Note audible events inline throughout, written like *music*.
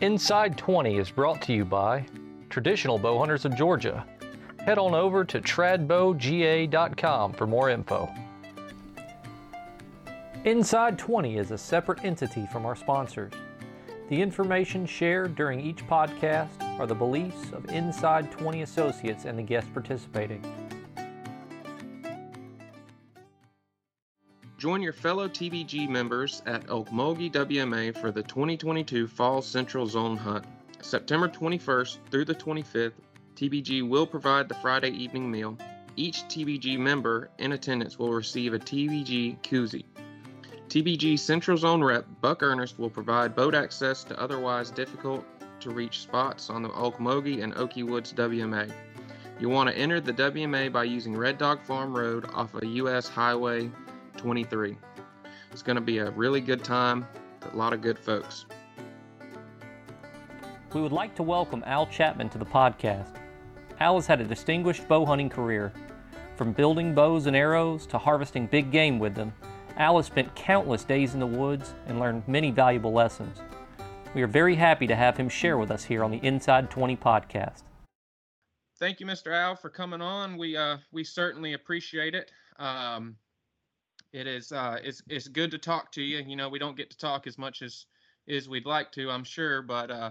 Inside 20 is brought to you by Traditional Bow Hunters of Georgia. Head on over to tradbowga.com for more info. Inside 20 is a separate entity from our sponsors. The information shared during each podcast are the beliefs of Inside 20 associates and the guests participating. Join your fellow TBG members at Ocmulgee WMA for the 2022 Fall Central Zone Hunt. September 21st through the 25th, TBG will provide the Friday evening meal. Each TBG member in attendance will receive a TBG koozie. TBG Central Zone rep Buck Ernest will provide boat access to otherwise difficult to reach spots on the Ocmulgee and Oaky Woods WMA. You'll want to enter the WMA by using Red Dog Farm Road off of US Highway 23. It's going to be a really good time, a lot of good folks. We would like to welcome Al Chapman to the podcast. Al has had a distinguished bow hunting career. From building bows and arrows to harvesting big game with them, Al has spent countless days in the woods and learned many valuable lessons. We are very happy to have him share with us here on the Inside 20 podcast. Thank you, Mr. Al, for coming on. We uh, we certainly appreciate it. Um, it is uh, it's it's good to talk to you. You know, we don't get to talk as much as as we'd like to, I'm sure, but uh,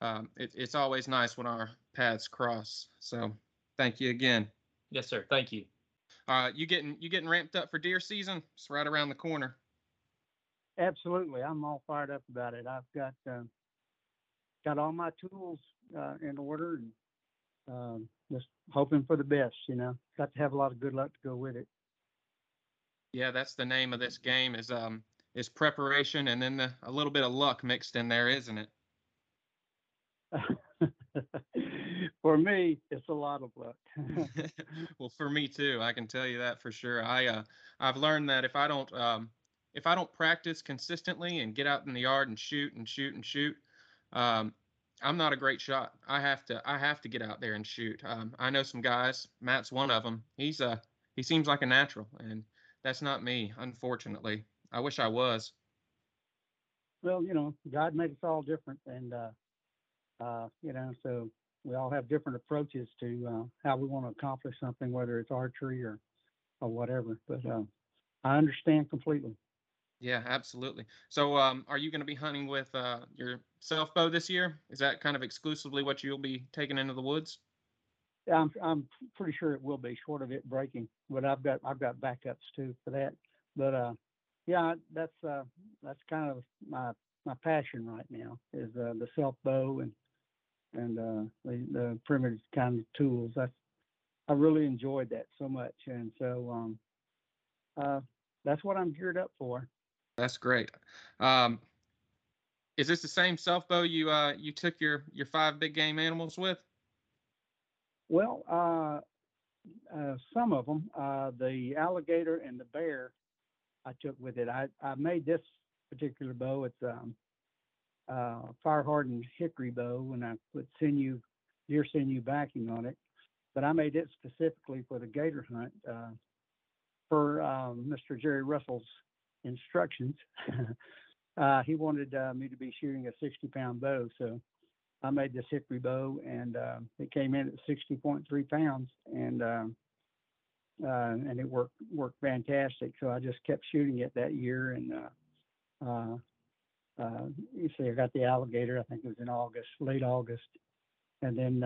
um, it, it's always nice when our paths cross. So, thank you again. Yes, sir. Thank you. Uh, you getting you getting ramped up for deer season? It's right around the corner. Absolutely, I'm all fired up about it. I've got uh, got all my tools uh, in order, and um, just hoping for the best. You know, got to have a lot of good luck to go with it. Yeah, that's the name of this game is um is preparation and then the, a little bit of luck mixed in there, isn't it? *laughs* for me, it's a lot of luck. *laughs* *laughs* well, for me too, I can tell you that for sure. I uh, I've learned that if I don't um, if I don't practice consistently and get out in the yard and shoot and shoot and shoot, um, I'm not a great shot. I have to I have to get out there and shoot. Um, I know some guys. Matt's one of them. He's a he seems like a natural, and that's not me, unfortunately. I wish I was. Well, you know, God made us all different, and uh, uh, you know, so we all have different approaches to uh, how we want to accomplish something, whether it's archery or or whatever. But uh, I understand completely. Yeah, absolutely. So, um, are you going to be hunting with uh, your self bow this year? Is that kind of exclusively what you'll be taking into the woods? I'm I'm pretty sure it will be, short of it breaking. But I've got I've got backups too for that. But uh, yeah, that's uh, that's kind of my my passion right now is uh, the self bow and and uh, the, the primitive kind of tools. That's I really enjoyed that so much, and so um, uh, that's what I'm geared up for. That's great. Um, is this the same self bow you uh, you took your your five big game animals with? Well, uh, uh, some of them, uh, the alligator and the bear, I took with it. I, I made this particular bow. It's um, uh, fire hardened hickory bow, and I put sinew, deer sinew backing on it. But I made it specifically for the gator hunt uh, for um, Mr. Jerry Russell's instructions. *laughs* uh, he wanted uh, me to be shooting a 60 pound bow, so I made this hickory bow, and uh, it came in at 60.3 pounds, and uh, uh, and it worked worked fantastic. So I just kept shooting it that year, and uh, uh, uh, you see, I got the alligator. I think it was in August, late August, and then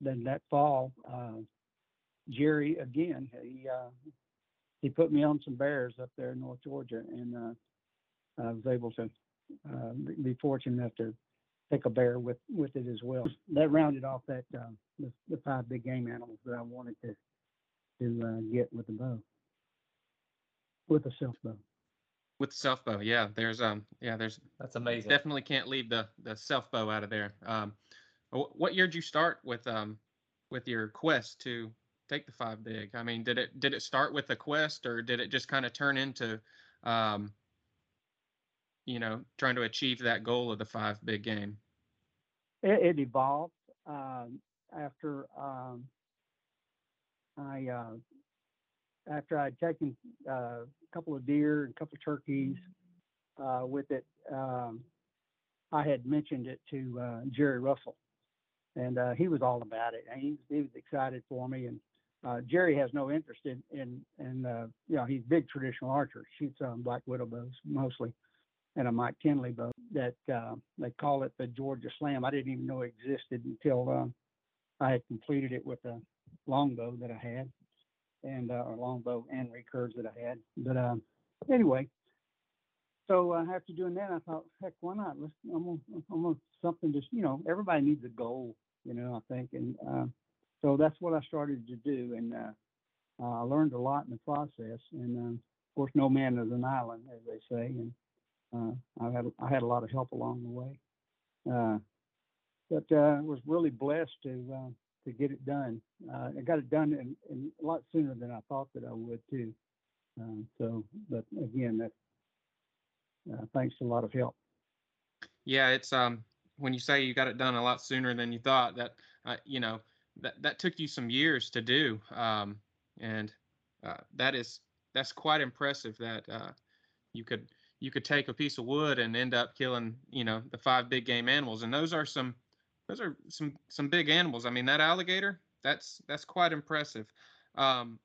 then that fall, Jerry again. He he put me on some bears up there in North Georgia, and I was able to uh, be fortunate enough to take a bear with with it as well. That rounded off that uh, the, the, five big game animals that I wanted to to uh, get with the bow, with the self bow. With the self bow, yeah. There's um, yeah, there's that's amazing. Definitely can't leave the the self bow out of there. Um, what year did you start with um with your quest to take the five big? I mean, did it did it start with a quest or did it just kind of turn into um you know, trying to achieve that goal of the five big game? It, it evolved um, after um, I uh, after I'd taken uh, a couple of deer and a couple of turkeys uh, with it. Um, I had mentioned it to uh, Jerry Russell, and uh, he was all about it. And he, he was excited for me. And uh, Jerry has no interest in in, in you know he's big traditional archer, shoots um, black widow bows mostly, and a Mike Kinley bow that uh, they call it the Georgia Slam. I didn't even know existed until uh, I had completed it with a longbow that I had, and uh, or longbow and recurves that I had. But uh, anyway, so uh, after doing that, I thought, heck, why not? Let's, gonna something just, you know, everybody needs a goal, you know, I think, and uh, so that's what I started to do, and uh, I learned a lot in the process. And uh, of course, no man is an island, as they say, and uh, I had I had a lot of help along the way. Uh, but uh, was really blessed to uh, to get it done. Uh, I got it done in, in a lot sooner than I thought that I would too. Uh, so, but again, that thanks to a lot of help. Yeah, it's um when you say you got it done a lot sooner than you thought, that you know that that took you some years to do, um, and that is that's quite impressive that you could you could take a piece of wood and end up killing you know the five big game animals, and those are some those are some some big animals. I mean that alligator that's that's quite impressive. Um,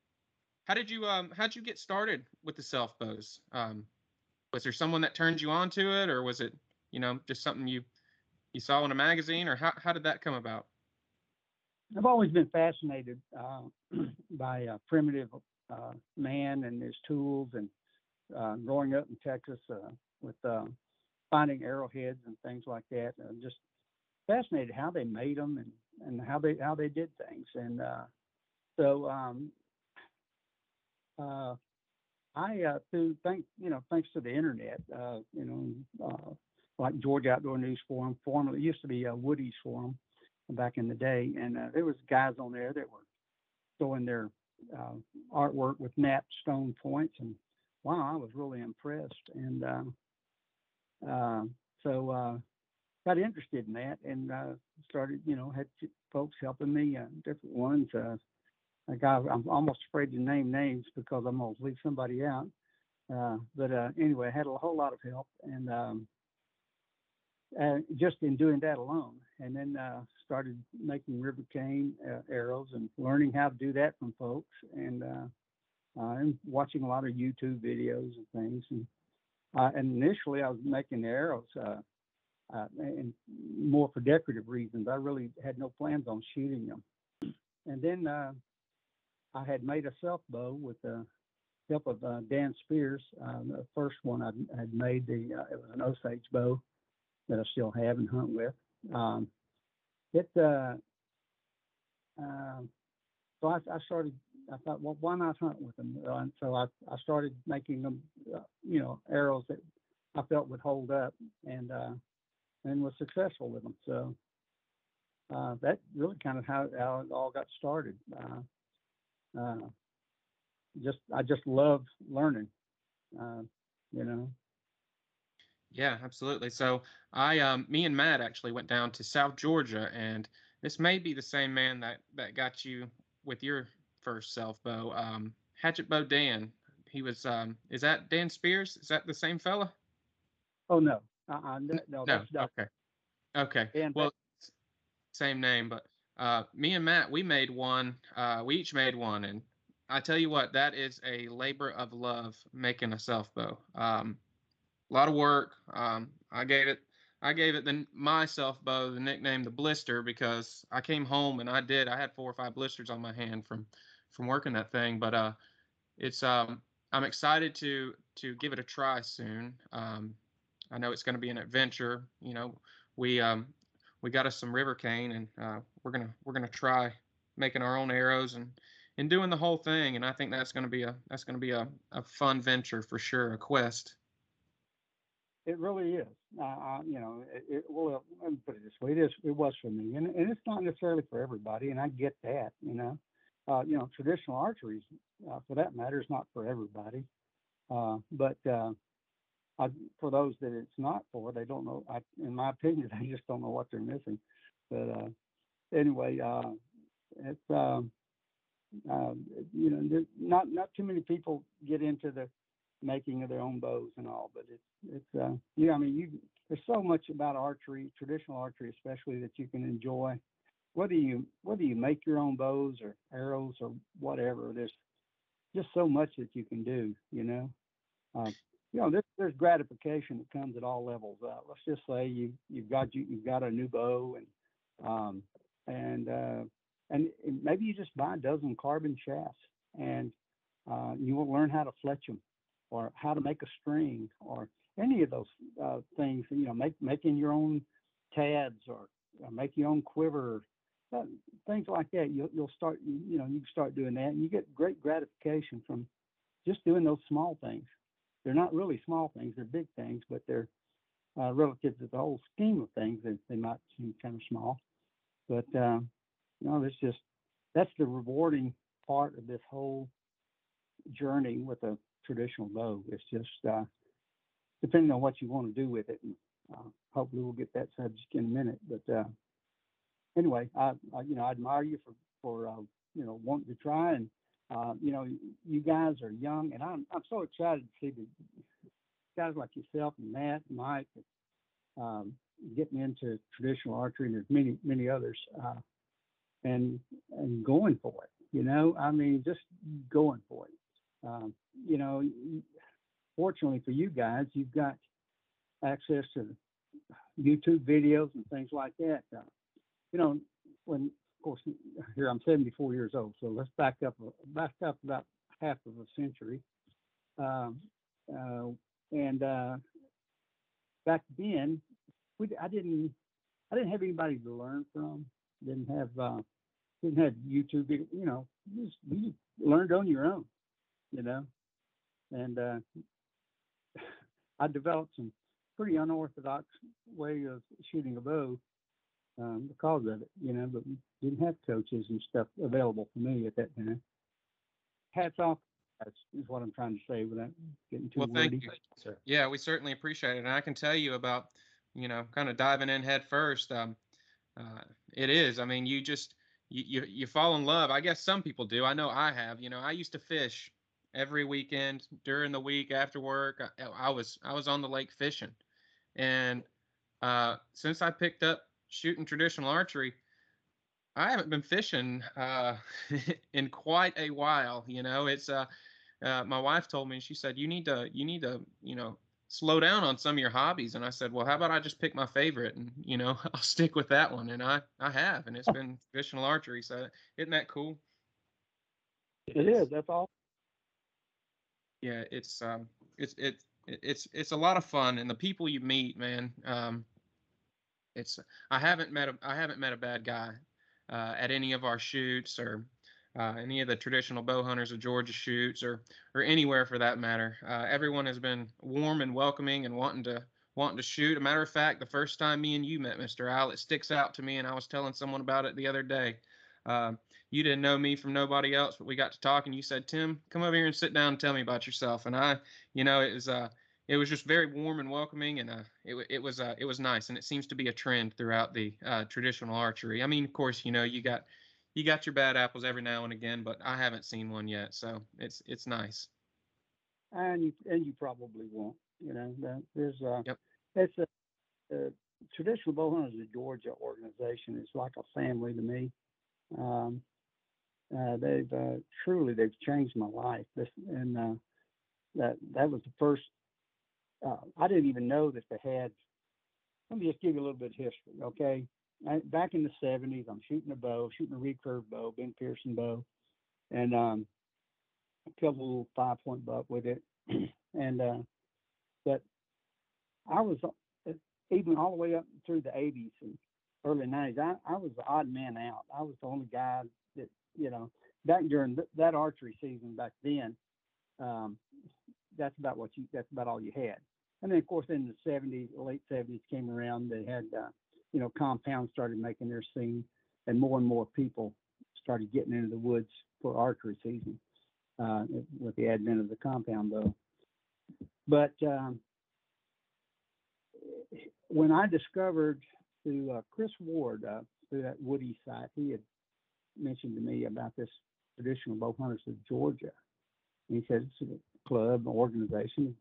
how did you um how did you get started with the self bows? Um, was there someone that turned you on to it, or was it you know just something you you saw in a magazine, or how how did that come about? I've always been fascinated uh, *clears throat* by primitive uh, man and his tools, and uh, growing up in Texas uh, with uh, finding arrowheads and things like that. I'm just fascinated how they made them and, and how they how they did things. And so um, I uh, through thank you know thanks to the internet, uh, you know, uh, like Georgia Outdoor News Forum, formerly used to be a Woody's Forum back in the day, and uh, there was guys on there that were showing their uh, artwork with knapped stone points, and wow, I was really impressed, and uh, uh, so uh, got interested in that, and uh, started you know had folks helping me, uh, different ones. Uh, a guy I'm almost afraid to name names because I'm gonna leave somebody out. Uh, but uh, anyway, I had a whole lot of help, and um, uh, just in doing that alone, and then uh, started making river cane uh, arrows and learning how to do that from folks, and uh, and watching a lot of YouTube videos and things. And, and initially, I was making the arrows. and more for decorative reasons. I really had no plans on shooting them. And then I had made a self bow with the help of uh, Dan Spears. Uh, the first one I had made, the uh, it was an Osage bow that I still have and hunt with. Um, it uh, uh, so I, I, started. I thought, well, why not hunt with them? Uh, and so I, I started making them, uh, you know, arrows that I felt would hold up, and uh, and was successful with them. So uh, that really kind of how, how it all got started. Uh, uh, just I just love learning. Uh, you know. Yeah, absolutely. So I, um, me and Matt actually went down to South Georgia, and this may be the same man that that got you with your first self bow, um, Hatchet Bow Dan. He was, um, is that Dan Spears? Is that the same fella? Oh no, uh-uh. no, no, no. okay, okay. Dan well, same name, but uh, me and Matt, we made one. Uh, we each made one, and I tell you what, that is a labor of love making a self bow. Um, a lot of work. Um, I gave it, I gave it the my self bow the nickname the blister because I came home and I did. I had four or five blisters on my hand from from working that thing. But uh, it's um, I'm excited to to give it a try soon. Um, I know it's going to be an adventure. You know, we um, we got us some river cane, and uh, we're gonna we're gonna try making our own arrows and and doing the whole thing. And I think that's gonna be a that's gonna be a, a fun venture for sure, a quest. It really is. Uh, you know, it, it, well, let me put it this way: it is. It was for me, and, and it's not necessarily for everybody, and I get that. You know, uh, you know, traditional archery, uh, for that matter, is not for everybody. Uh, but uh, I, for those that it's not for, they don't know. I, in my opinion, *laughs* they just don't know what they're missing. But uh, anyway, uh, it's uh, you know, not not too many people get into the making of their own bows and all, but it's it's uh, yeah. I mean, you there's so much about archery, traditional archery especially, that you can enjoy. Whether you whether you make your own bows or arrows or whatever, there's just so much that you can do. You know, uh, you know, there's, there's gratification that comes at all levels. Uh, let's just say you you've got you you've got a new bow and um, and uh, and maybe you just buy a dozen carbon shafts and uh, you will learn how to fletch them or how to make a string or any of those uh, things. You know, make making your own tabs or, or make your own quiver. Uh, things like that, you'll, you'll start, you know, you start doing that and you get great gratification from just doing those small things they're not really small things; they're big things, but they're uh, relative to the whole scheme of things. They, they might seem kind of small, but uh, you know, it's just that's the rewarding part of this whole journey with a traditional bow. It's just uh, depending on what you want to do with it. And, uh, hopefully, we'll get that subject in a minute. But uh, anyway, I, I, you know I admire you for for uh, you know wanting to try and uh, you know, you guys are young, and I'm I'm so excited to see the guys like yourself and Matt and Mike um, getting into traditional archery, and there's many many others, uh, and and going for it. You know, I mean, just going for it. Um, you know, fortunately for you guys, you've got access to YouTube videos and things like that. Uh, you know, when of course, here I'm 74 years old, so let's back up back up about half of a century. Um, uh, and uh, back then, we I didn't I didn't have anybody to learn from. Didn't have uh, didn't have YouTube. You know, you, just, you learned on your own. You know, and uh, I developed some pretty unorthodox way of shooting a bow um, because of it, you know, but we didn't have coaches and stuff available for me at that time. Hats off. That's is what I'm trying to say without getting too well, wordy. thank you. Sir. Yeah, we certainly appreciate it, and I can tell you about, you know, kind of diving in head first. Um, uh, it is. I mean, you just you, you you fall in love. I guess some people do. I know I have. You know, I used to fish every weekend during the week after work. I, I was I was on the lake fishing, and uh, since I picked up shooting traditional archery, I haven't been fishing uh, *laughs* in quite a while. You know, it's uh, uh, my wife told me she said you need to you need to you know slow down on some of your hobbies, and I said, well, how about I just pick my favorite and you know *laughs* I'll stick with that one, and I I have, and it's been traditional archery. So isn't that cool? It is. That's all. Yeah, it's um, it's it's it's it's a lot of fun, and the people you meet, man. Um, it's I haven't met a I haven't met a bad guy uh, at any of our shoots or uh, any of the traditional bow hunters of Georgia shoots or or anywhere for that matter. Uh, everyone has been warm and welcoming and wanting to wanting to shoot. A matter of fact, the first time me and you met, Mr. Al, it sticks out to me, and I was telling someone about it the other day. Uh, you didn't know me from nobody else, but we got to talk, and you said, "Tim, come over here and sit down and tell me about yourself." And I, you know, it was uh, it was just very warm and welcoming, and uh, it, it was uh, it was nice, and it seems to be a trend throughout the uh, traditional archery. I mean, of course, you know, you got you got your bad apples every now and again, but I haven't seen one yet, so it's it's nice. And you and you probably won't. You know, there's uh, yep. it's a, a traditional bow hunters of Georgia organization. It's like a family to me. Um, uh, they've uh, truly they've changed my life. This and uh, that that was the first uh, I didn't even know that they had. Let me just give you a little bit of history, okay? I, back in the 70s, I'm shooting a bow, shooting a recurve bow, Ben Pearson bow, and um, a couple little five point buck with it. *clears throat* and uh, but I was uh, even all the way up through the 80s and early 90s. I, I was the odd man out. I was the only guy that you know back during th- that archery season back then. Um, that's about what you. That's about all you had. And then, of course, in the 70s, late 70s came around, they had, uh, you know, compounds started making their scene, and more and more people started getting into the woods for archery season uh, with the advent of the compound bow. But um, when I discovered through uh, Chris Ward, uh, through that Woody site, he had mentioned to me about this traditional bow hunters of Georgia. And he said it's a club, an organization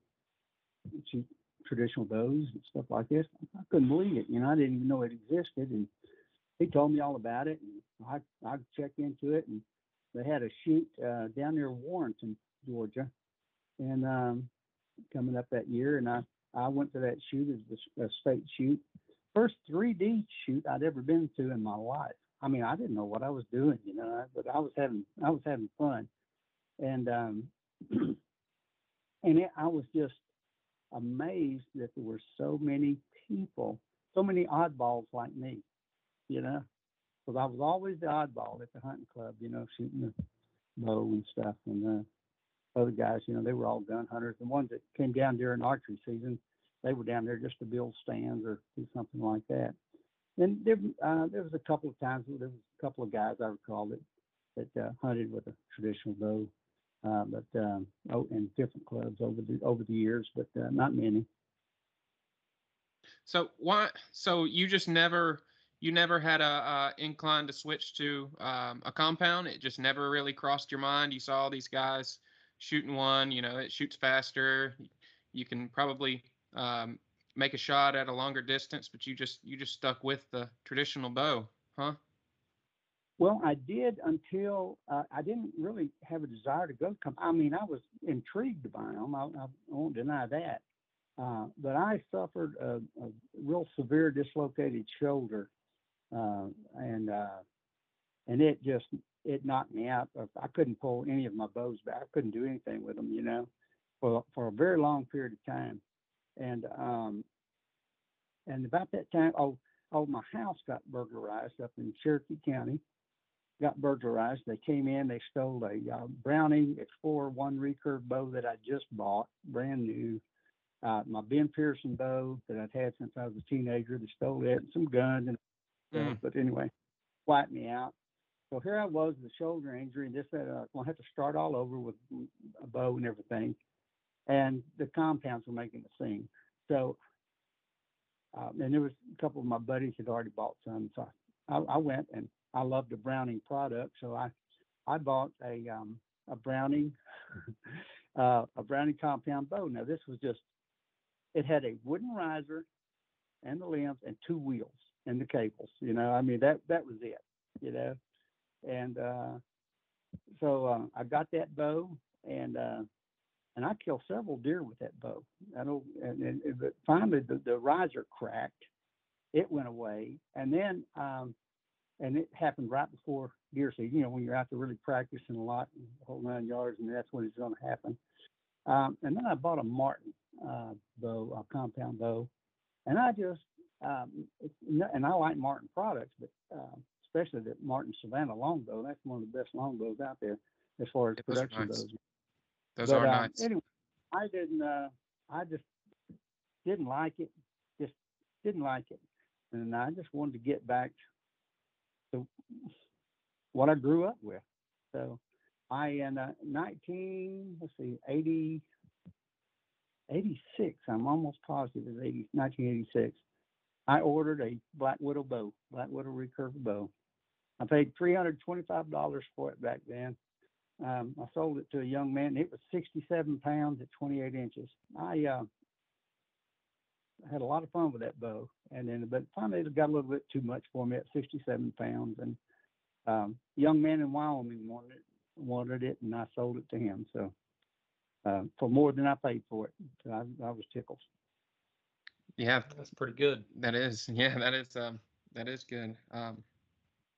shoot traditional bows and stuff like this. I couldn't believe it. You know, I didn't even know it existed, and he told me all about it, and I I checked into it, and they had a shoot uh, down near Warrenton, Georgia, and um, coming up that year, and I I went to that shoot as a state shoot, first 3D shoot I'd ever been to in my life. I mean, I didn't know what I was doing, you know, but I was having I was having fun, and um, *clears throat* and it, I was just amazed that there were so many people, so many oddballs like me, you know, because I was always the oddball at the hunting club, you know, shooting the bow and stuff, and uh, other guys, you know, they were all gun hunters. The ones that came down during archery season, they were down there just to build stands or do something like that. And there, uh, there was a couple of times there was a couple of guys I recall that that uh, hunted with a traditional bow, uh, but um, oh, in different clubs over the over the years, but uh, not many. So why? So you just never you never had a, a incline to switch to um, a compound. It just never really crossed your mind. You saw these guys shooting one. You know, it shoots faster. You can probably um, make a shot at a longer distance, but you just you just stuck with the traditional bow, huh? Well, I did until uh, I didn't really have a desire to go. Come, I mean, I was intrigued by them. I, I won't deny that. Uh, but I suffered a, a, real severe dislocated shoulder, uh, and uh, and it just it knocked me out. I couldn't pull any of my bows back. I couldn't do anything with them, you know, for for a very long period of time and um, and about that time, oh, oh, my house got burglarized up in Cherokee County. Got burglarized. They came in. They stole a uh, Browning Explorer one recurve bow that I just bought, brand new. Uh, my Ben Pearson bow that I'd had since I was a teenager. They stole it and some guns and mm. but anyway, wiped me out. So here I was with a shoulder injury, and just said uh, I'm gonna have to start all over with a bow and everything and the compounds were making the scene. So, um, and there was a couple of my buddies had already bought some, so I, I went and I loved the Browning product, so I I bought a um, a Browning *laughs* uh, a Browning compound bow. Now this was just it had a wooden riser and the limbs and two wheels and the cables. You know, I mean that that was it. You know, and uh, so uh, I got that bow and uh, and I killed several deer with that bow. I don't, and, and but finally the, the riser cracked, it went away, and then um, and it happened right before deer season. You know, when you're out there really practicing a lot, whole nine yards, and that's when it's going to happen. Um, and then I bought a Martin uh, bow, a compound bow, and I just um, and I like Martin products, but uh, especially the Martin Savannah longbow. That's one of the best longbows out there as far as production nice. goes. Those but, are uh, nice. Anyway, I didn't. Uh, I just didn't like it. Just didn't like it, and I just wanted to get back to what I grew up with. So I in uh, 19 let's see 80 86 I'm almost positive it's 80, 1986 I ordered a Black Widow bow Black Widow recurve bow I paid $325 for it back then um, I sold it to a young man. It was 67 pounds at 28 inches. I uh, had a lot of fun with that bow, and then but finally it got a little bit too much for me at 67 pounds. And um, young man in Wyoming wanted it, wanted it, and I sold it to him. So uh, for more than I paid for it, so I, I was tickled. Yeah, that's pretty good. That is, *laughs* yeah, that is, um, that is good. Um,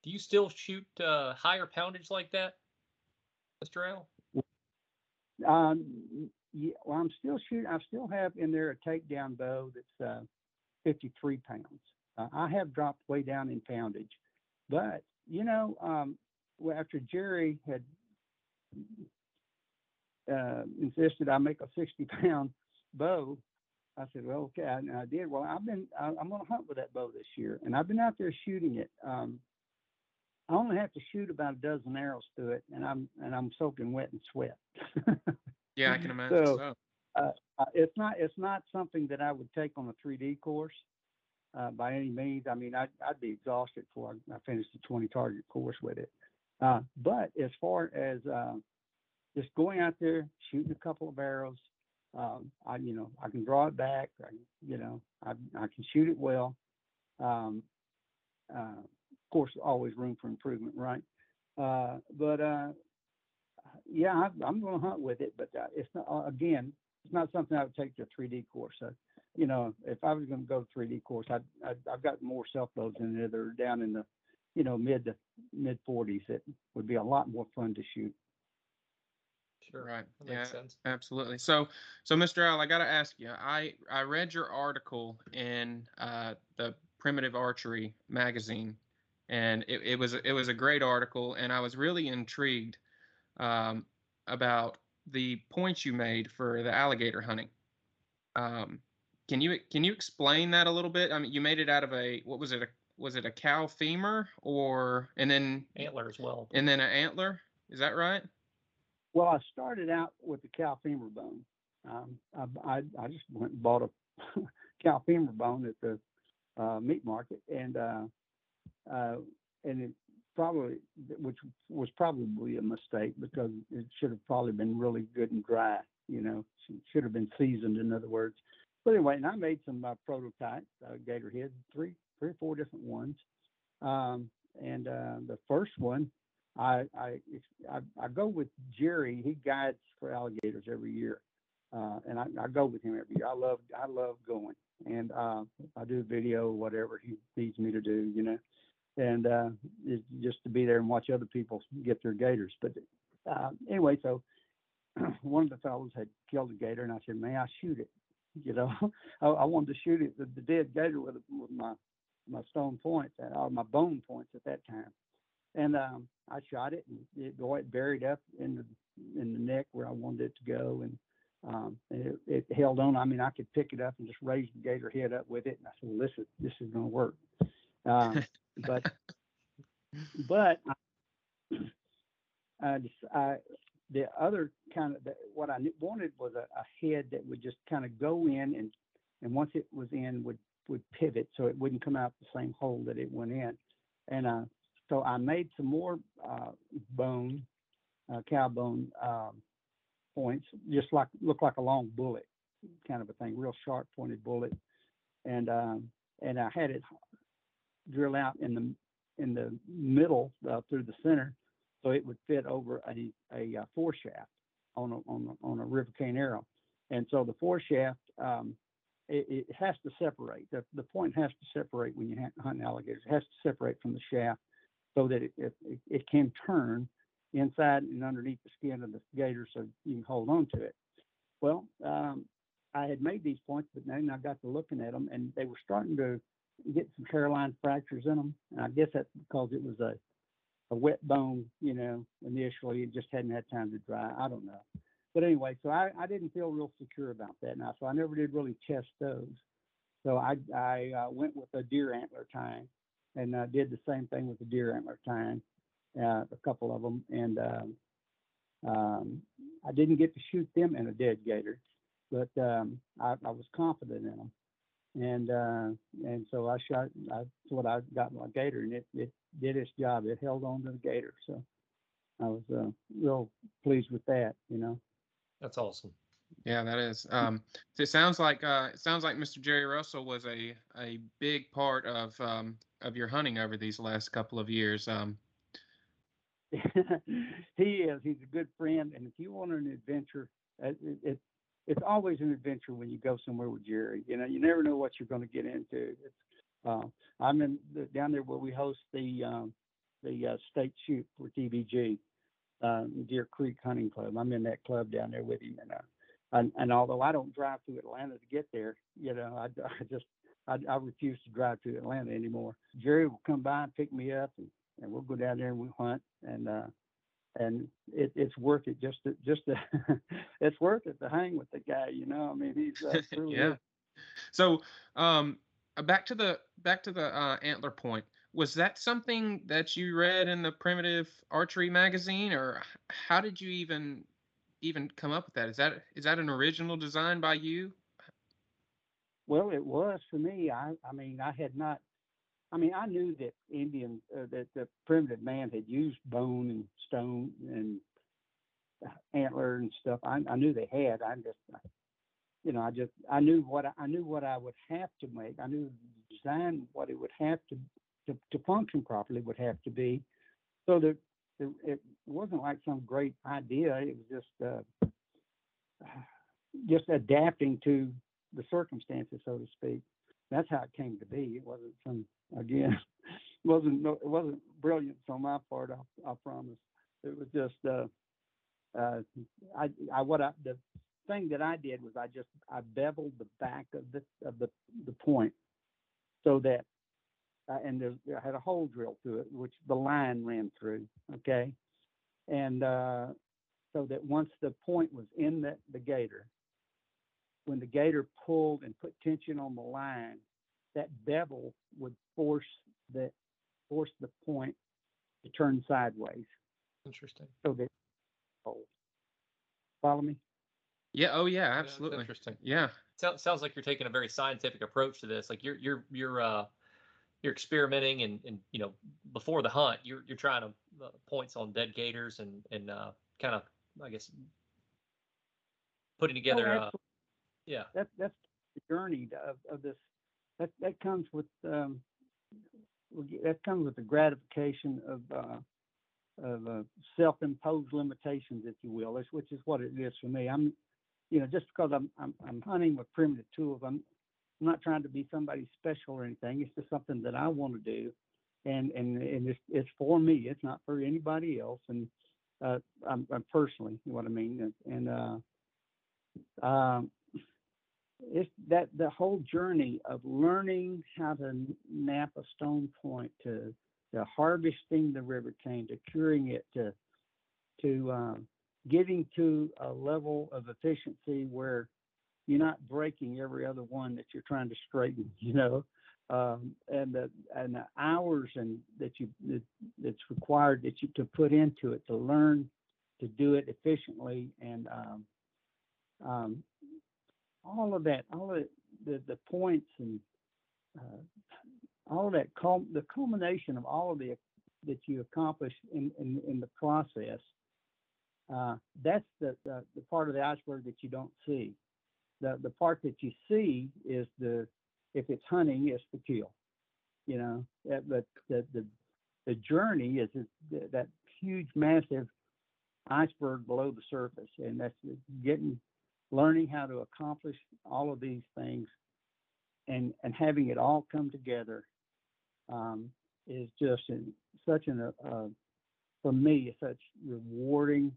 do you still shoot uh, higher poundage like that? Mr. Al? Um, yeah, well, I'm still shooting. I still have in there a takedown bow that's uh, 53 pounds. Uh, I have dropped way down in poundage, but you know, um, well, after Jerry had uh, insisted I make a 60 pound bow, I said, well, okay, and I did. Well, I've been, I, am going to hunt with that bow this year, and I've been out there shooting it. Um, I only have to shoot about a dozen arrows through it, and I'm and I'm soaking wet and sweat. *laughs* yeah, I can imagine. So, so. Uh, uh, it's not it's not something that I would take on a 3D course uh, by any means. I mean, I'd, I'd be exhausted before I, I finished the 20 target course with it. Uh, but as far as uh, just going out there, shooting a couple of arrows, Um, I, you know, I can draw it back. I, you know, I, I can shoot it well. Um, uh, of course, always room for improvement, right? Uh, but uh, yeah, I, I'm going to hunt with it, but uh, it's not. Uh, again, it's not something I would take to a 3D course. So, you know, if I was going to go to 3D course, I'd, I'd, I've got more self bows in there that are down in the, you know, mid to mid 40s. It would be a lot more fun to shoot. Sure. Right. That Yeah. makes sense. Absolutely. So, so Mr. Al, I got to ask you. I I read your article in uh, the Primitive Archery magazine, and it, it was it was a great article, and I was really intrigued um, about the points you made for the alligator hunting. Um, can you can you explain that a little bit? I mean, you made it out of a what was it? A, was it a cow femur or and then Antler as well. and then an antler? Is that right? Well, I started out with the cow femur bone. Um, I, I, I just went and bought a *laughs* cow femur bone at the uh, meat market, and uh, uh, and it probably, which was probably a mistake because it should have probably been really good and dry. You know, should have been seasoned. In other words. But anyway, and I made some uh, prototypes, uh, gator head, three, three or four different ones. Um, and uh, the first one, I, I I I go with Jerry. He guides for alligators every year, uh, and I, I go with him every year. I love I love going, and uh, I do video whatever he needs me to do, you know, and uh, it's just to be there and watch other people get their gators. But uh, anyway, so *clears throat* one of the fellows had killed a gator, and I said, "May I shoot it?" You know, *laughs* I, I wanted to shoot it, the, the dead gator with, with my my stone points or my bone points at that time, and um, I shot it and it boy, it buried up in the in the neck where I wanted it to go and um and it, it held on. I mean I could pick it up and just raise the gator head up with it and I said, well, this is this is gonna work. *laughs* Um but *laughs* but I, I just I the other kind of the, what I wanted was a, a head that would just kind of go in and and once it was in would would pivot so it wouldn't come out the same hole that it went in. And uh so I made some more uh, bone, uh, cow bone um, points, just like look like a long bullet, kind of a thing, real sharp pointed bullet, and um, and I had it drill out in the in the middle uh, through the center, so it would fit over a a, a foreshaft on a on a, on a river cane arrow, and so the foreshaft. Um, it, it has to separate. The, the point has to separate when you hunt alligators. It has to separate from the shaft so that it, it, it can turn inside and underneath the skin of the gator so you can hold on to it. Well, um, I had made these points, but then I got to looking at them and they were starting to get some hairline fractures in them. And I guess that's because it was a, a wet bone, you know, initially. It just hadn't had time to dry. I don't know. But anyway, so I, I didn't feel real secure about that now. So I never did really test those. So I, I uh, went with a deer antler tine and uh, did the same thing with the deer antler tine, uh, a couple of them, and um, um, I didn't get to shoot them in a dead gator, but um, I, I, was confident in them, and uh, and so I shot. That's what I got my gator, and it it did its job. It held on to the gator, so I was uh, real pleased with that. You know. That's awesome. Yeah, that is. Um, it sounds like uh, it sounds like Mr. Jerry Russell was a a big part of um, of your hunting over these last couple of years. Um, *laughs* he is. He's a good friend, and if you want an adventure, it, it, it's always an adventure when you go somewhere with Jerry. You know, you never know what you're going to get into. It's, uh, I'm in the, down there where we host the um, the uh, state shoot for TBG, uh, Deer Creek Hunting Club. I'm in that club down there with him, and uh, and, and although I don't drive to Atlanta to get there, you know, I, *laughs* I just I, I, refuse to drive to Atlanta anymore. Jerry will come by and pick me up, and, and we'll go down there and we hunt, and uh, and it, it's worth it just to just to *laughs* it's worth it to hang with the guy. You know, I mean, he's uh, *laughs* really yeah. So, um, back to the back to the uh, antler point. Was that something that you read in the Primitive Archery magazine, or how did you even even come up with that? Is that is that an original design by you? Well, it was for me. I I mean, I had not. I mean, I knew that Indian uh, that the primitive man had used bone and stone and antler and stuff. I, I knew they had. I just you know, I just I knew what I, I knew what I would have to make. I knew the design what it would have to to, to function properly would have to be. So that it, it wasn't like some great idea. It was just uh, just adapting to the circumstances, so to speak. That's how it came to be. It wasn't some again, *laughs* wasn't no, it wasn't brilliance on my part. I, I promise. It was just uh, uh, I I what I the thing that I did was I just I beveled the back of the of the the point so that uh, and there, I had a hole drilled through it, which the line ran through. Okay, and uh, so that once the point was in the, the gator, when the gator pulled and put tension on the line, that bevel would force the force the point to turn sideways Interesting. so that hold. Follow me? Yeah. Oh, yeah. that's Absolutely. interesting. Yeah. Sounds sounds like you're taking a very scientific approach to this. Like you're you're you're uh you're experimenting and and you know before the hunt you're you're trying to uh, points on dead gators and and uh, kind of I guess putting together. Oh, uh, absolutely. Yeah. That that's the journey of, of this. That that comes with um, that comes with the gratification of uh, of uh, self-imposed limitations, if you will, which is what it is for me. I'm, you know, just because I'm I'm, I'm hunting with primitive tools, I'm I'm not trying to be somebody special or anything. It's just something that I want to do, and and and it's it's for me. It's not for anybody else. And uh, I'm, I'm personally, you know what I mean. And, and uh, um, it's that the whole journey of learning how to knap a stone point to to harvesting the river cane to curing it to to um, getting to a level of efficiency where you're not breaking every other one that you're trying to straighten, *laughs* you know, um, and the and the hours and that you that, that's required that you to put into it to learn to do it efficiently and um, um, all of that, all of the the points and uh, all of that, cul- the culmination of all of the that you accomplish in in, in the process. Uh, that's the, the the part of the iceberg that you don't see the the part that you see is the if it's hunting, it's the kill. You know, that, but the the the journey is that huge, massive iceberg below the surface, and that's getting learning how to accomplish all of these things, and and having it all come together um, is just such an uh, for me such rewarding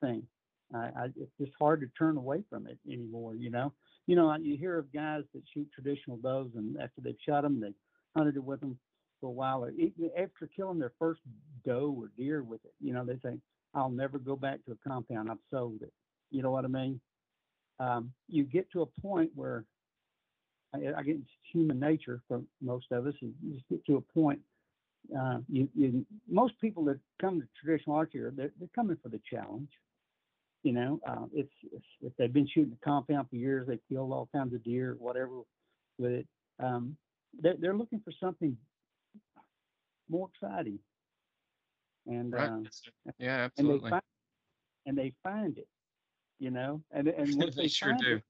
thing. I, I, it's just hard to turn away from it anymore. You know, you know, you hear of guys that shoot traditional does, and after they've shot them, they hunted it with them for a while. Or even after killing their first doe or deer with it, you know, they think, "I'll never go back to a compound. I've sold it." You know what I mean? Um, you get to a point where I, I get human nature for most of us. You just get to a point. Uh, you, you, most people that come to traditional archery, they're, they're coming for the challenge you know, uh, it's, it's, if they've been shooting a compound for years, they killed all kinds of deer, whatever, with it. Um, they're, they're looking for something more exciting, and Right. uh, Yeah. and they Absolutely. find and they find it, you know, and *laughs* and they they sure do. it,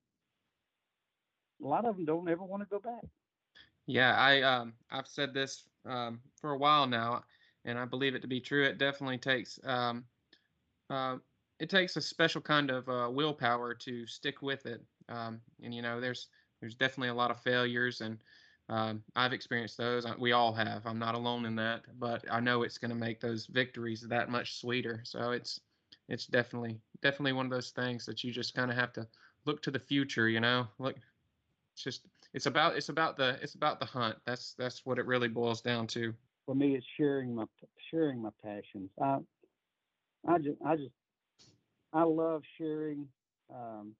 a lot of them don't ever want to go back. Yeah, I um I've said this um for a while now, and I believe it to be true. It definitely takes um uh, it takes a special kind of uh, willpower to stick with it. Um, and you know, there's there's definitely a lot of failures, and um, I've experienced those. We all have. I'm not alone in that, but I know it's going to make those victories that much sweeter. So it's it's definitely definitely one of those things that you just kind of have to look to the future. You know, look. It's just it's about it's about the it's about the hunt. That's that's what it really boils down to. For me, it's sharing my sharing my passions. I I just I just I love sharing um,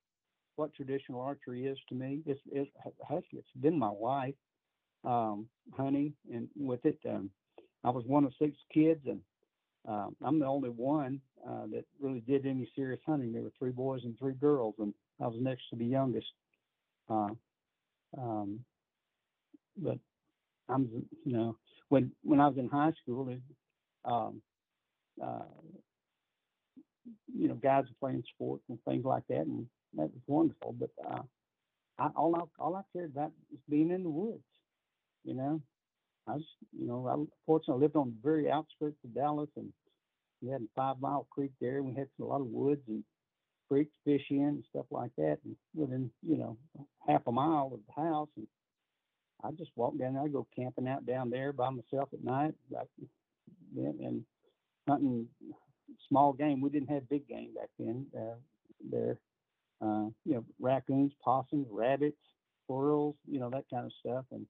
what traditional archery is to me. It's it's actually it's been my life um, hunting, and with it, um, I was one of six kids, and um, I'm the only one uh, that really did any serious hunting. There were three boys and three girls, and I was next to the youngest. Uh, um, but I'm, you know, when when I was in high school, it, um, uh, you know, guys were playing sports and things like that, and that was wonderful. But uh, I, all I all I cared about was being in the woods. You know, I was you know I fortunately lived on the very outskirts of Dallas, and we had a five mile creek there. And we had a lot of woods and creeks, fish in, and stuff like that. And within you know half a mile of the house, and I just walked down there. I go camping out down there by myself at night, like, and hunting small game. We didn't have big game back then. Uh, there, uh, you know, raccoons, possums, rabbits, squirrels, you know, that kind of stuff, and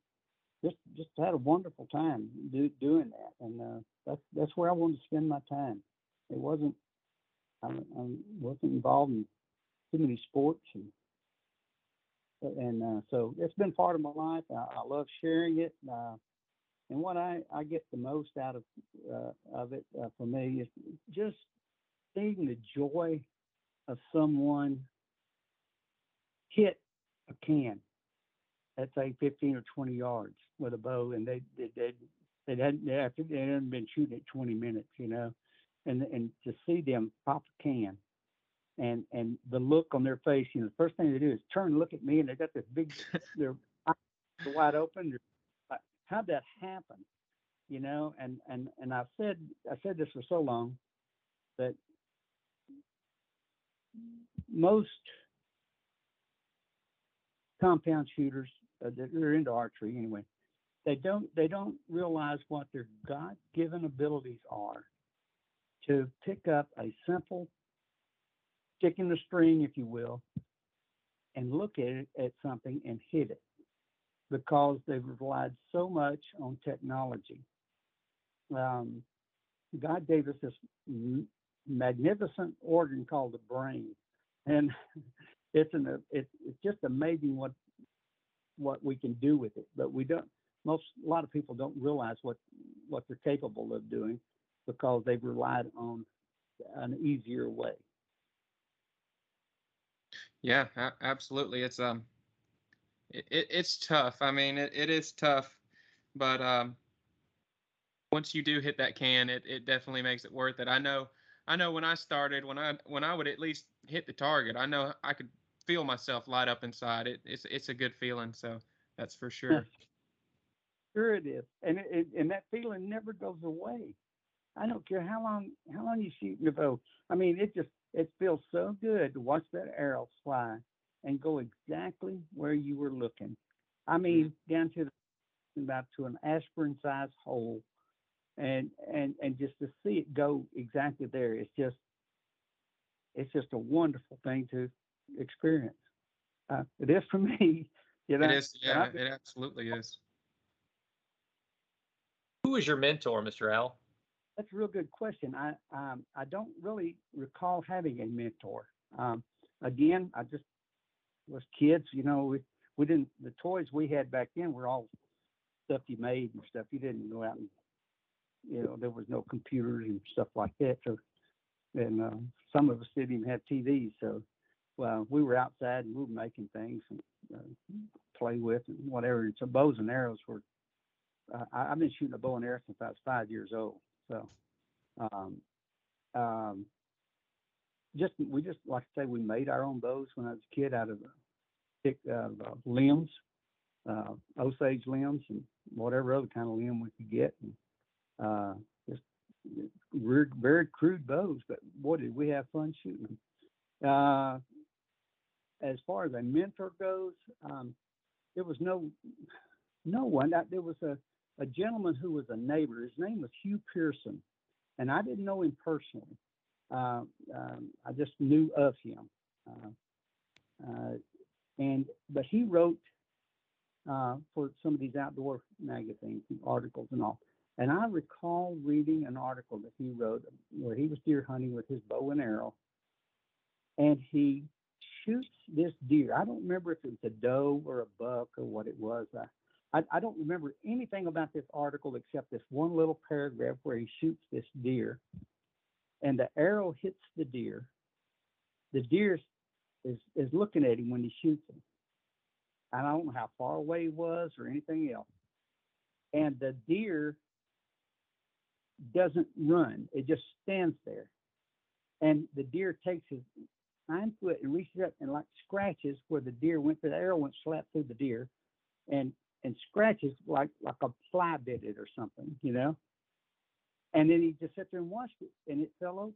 just just had a wonderful time do, doing that. And uh, that's that's where I wanted to spend my time. It wasn't I, I wasn't involved in too many sports and and uh, so it's been part of my life. I, I love sharing it. Uh, and what I, I get the most out of uh, of it uh, for me is just seeing the joy of someone hit a can at say 15 or 20 yards with a bow, and they they they they hadn't they hadn't been shooting it 20 minutes, you know, and and to see them pop a can and and the look on their face, you know, the first thing they do is turn and look at me, and they got this big, *laughs* they're wide open. Like, how'd that happen? You know, and and and I've said I said this for so long that most compound shooters uh, that are into archery anyway, they don't they don't realize what their God-given abilities are to pick up a simple stick in the string, if you will, and look at it at something and hit it because they've relied so much on technology. Um, God gave us this magnificent organ called the brain, and *laughs* it's an it's, it's just amazing what what we can do with it. But we don't. Most a lot of people don't realize what what they're capable of doing because they've relied on an easier way. Yeah, absolutely. It's um, it, it's tough. I mean, it, it is tough, but um, once you do hit that can, it, it definitely makes it worth it. I know, I know when I started, when I when I would at least hit the target, I know I could feel myself light up inside. It it's it's a good feeling. So that's for sure. *laughs* Sure it is, and it, and that feeling never goes away. I don't care how long how long you shoot your bow. I mean, it just it feels so good to watch that arrow fly and go exactly where you were looking. I mean, mm-hmm. down to the, about to an aspirin size hole, and and and just to see it go exactly there, it's just it's just a wonderful thing to experience. Uh, it is for *laughs* me. You know, it is. Yeah, it absolutely is. Was your mentor, Mr. Al? That's a real good question. I um, I don't really recall having a mentor. Um, again, I just was kids. You know, we we didn't the toys we had back then were all stuff you made and stuff. You didn't go out and you know there was no computers and stuff like that. So and uh, some of us didn't even have TVs. So well, we were outside and we were making things and uh, play with and whatever. And so bows and arrows were. Uh, I, I've been shooting a bow and arrow since I was five years old. So, um, um, just we just like I say, we made our own bows when I was a kid out of thick uh, limbs, uh, Osage limbs, and whatever other kind of limb we could get. And, uh, just we're very crude bows, but boy, did we have fun shooting them. Uh, as far as a mentor goes, um, there was no no one. There was a a gentleman who was a neighbor. His name was Hugh Pearson, and I didn't know him personally. Uh, um, I just knew of him, uh, uh, and but he wrote uh, for some of these outdoor magazines articles and all. And I recall reading an article that he wrote where he was deer hunting with his bow and arrow, and he shoots this deer. I don't remember if it was a doe or a buck or what it was. I, I, I don't remember anything about this article except this one little paragraph where he shoots this deer, and the arrow hits the deer. The deer is is looking at him when he shoots him. I don't know how far away he was or anything else. And the deer doesn't run; it just stands there. And the deer takes his hind foot and reaches up and like scratches where the deer went. through. The arrow went slap through the deer, and and scratches like like a fly bit it or something, you know. And then he just sat there and watched it, and it fell over.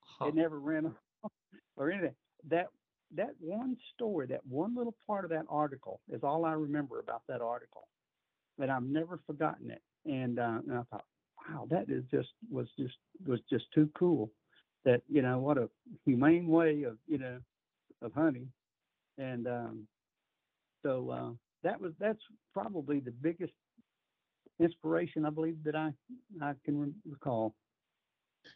Huh. It never ran *laughs* off or anything. That that one story, that one little part of that article is all I remember about that article, But I've never forgotten it. And, uh, and I thought, wow, that is just was just was just too cool. That you know what a humane way of you know of hunting, and um, so uh, that was that's probably the biggest inspiration I believe that I I can re- recall.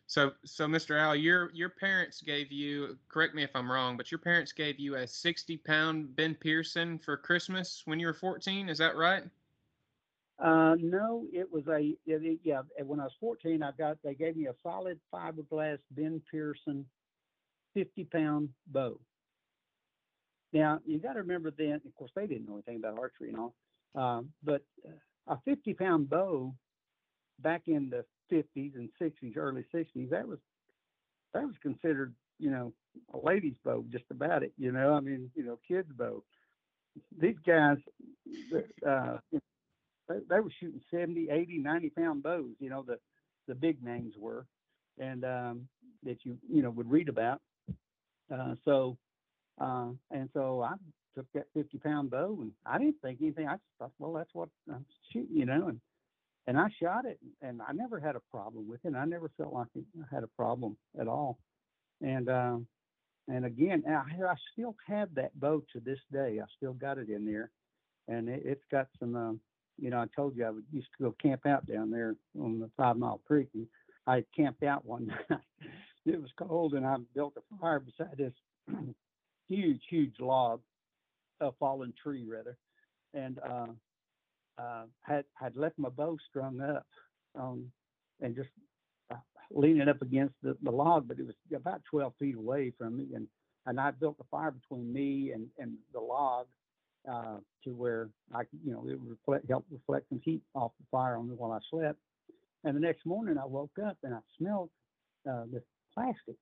So, so Mr. Al, your your parents gave you. Correct me if I'm wrong, but your parents gave you a 60 pound Ben Pearson for Christmas when you were 14. Is that right? Uh, no, it was a it, it- yeah. When I was 14, I got they gave me a solid fiberglass Ben Pearson 50 pound bow. Now you got to remember then. Of course, they didn't know anything about archery and all, um, but uh, a 50 pound bow back in the 50s and 60s, early 60s, that was that was considered you know a lady's bow, just about it. You know, I mean, you know, kids' bow. These guys, uh, they, they were shooting 70, 80, 90 pound bows, you know, the, the big names were, and um, that you, you know, would read about. Uh, so, uh, and so I took that 50 pound bow and I didn't think anything. I just thought, well, that's what I'm shooting, you know, and, and I shot it and I never had a problem with it. I never felt like it had a problem at all. And, um, and again, I, I still have that bow to this day. I still got it in there and it, it's got some, um, you know, I told you I would used to go camp out down there on the Five Mile Creek, and I camped out one *laughs* night. it was cold, and I built a fire beside this *clears throat* huge, huge log, a fallen tree rather, and uh, uh, had had left my bow strung up, um, and just uh, leaning up against the, the log, but it was about 12 feet away from me, and and I built a fire between me and and the log uh, to where I, you know, it reflect, help reflect some heat off the fire on me while I slept. And the next morning I woke up and I smelled uh, this plastic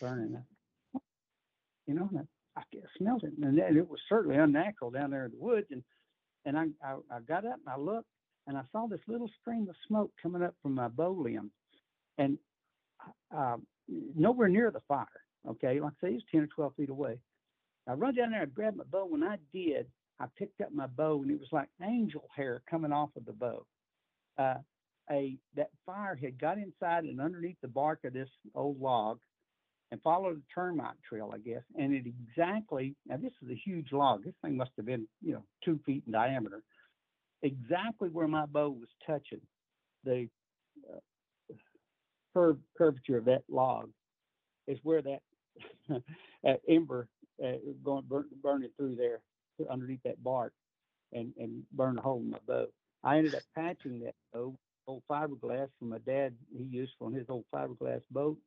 burning. You know, I, I smelled it, and it was certainly unnatural down there in the woods. And and I, I I got up and I looked and I saw this little stream of smoke coming up from my bow limb, and uh, nowhere near the fire. Okay, like I say, it's ten or twelve feet away. I run down there and grabbed my bow. When I did, I picked up my bow and it was like angel hair coming off of the bow. Uh, a that fire had got inside and underneath the bark of this old log and followed a termite trail, I guess. And it exactly now this is a huge log. This thing must have been you know two feet in diameter. Exactly where my bow was touching the uh, curve curvature of that log is where that *laughs* that ember uh, going burn, burning through there underneath that bark and and burn a hole in my bow. I ended up patching that bow, old fiberglass from my dad. He used on his old fiberglass boat,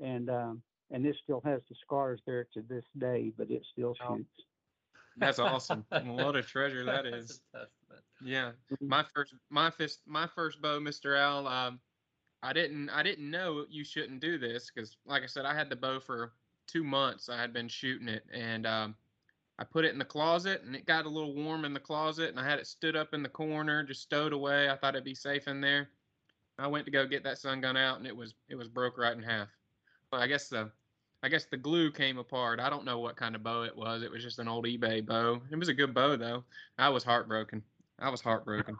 and um, and this still has the scars there to this day, but it still Wow. shoots. That's awesome. *laughs* what a treasure That's is. a testament. Yeah. My first, my first, my first bow, Mr. Al. Um, I didn't, I didn't know you shouldn't do this because, like I said, I had the bow for two months. I had been shooting it, and um, I put it in the closet, and it got a little warm in the closet, and I had it stood up in the corner, just stowed away. I thought it'd be safe in there. I went to go get that sun gun out, and it was, it was broke right in half. I guess the, I guess the glue came apart. I don't know what kind of bow it was. It was just an old eBay bow. It was a good bow though. I was heartbroken. I was heartbroken.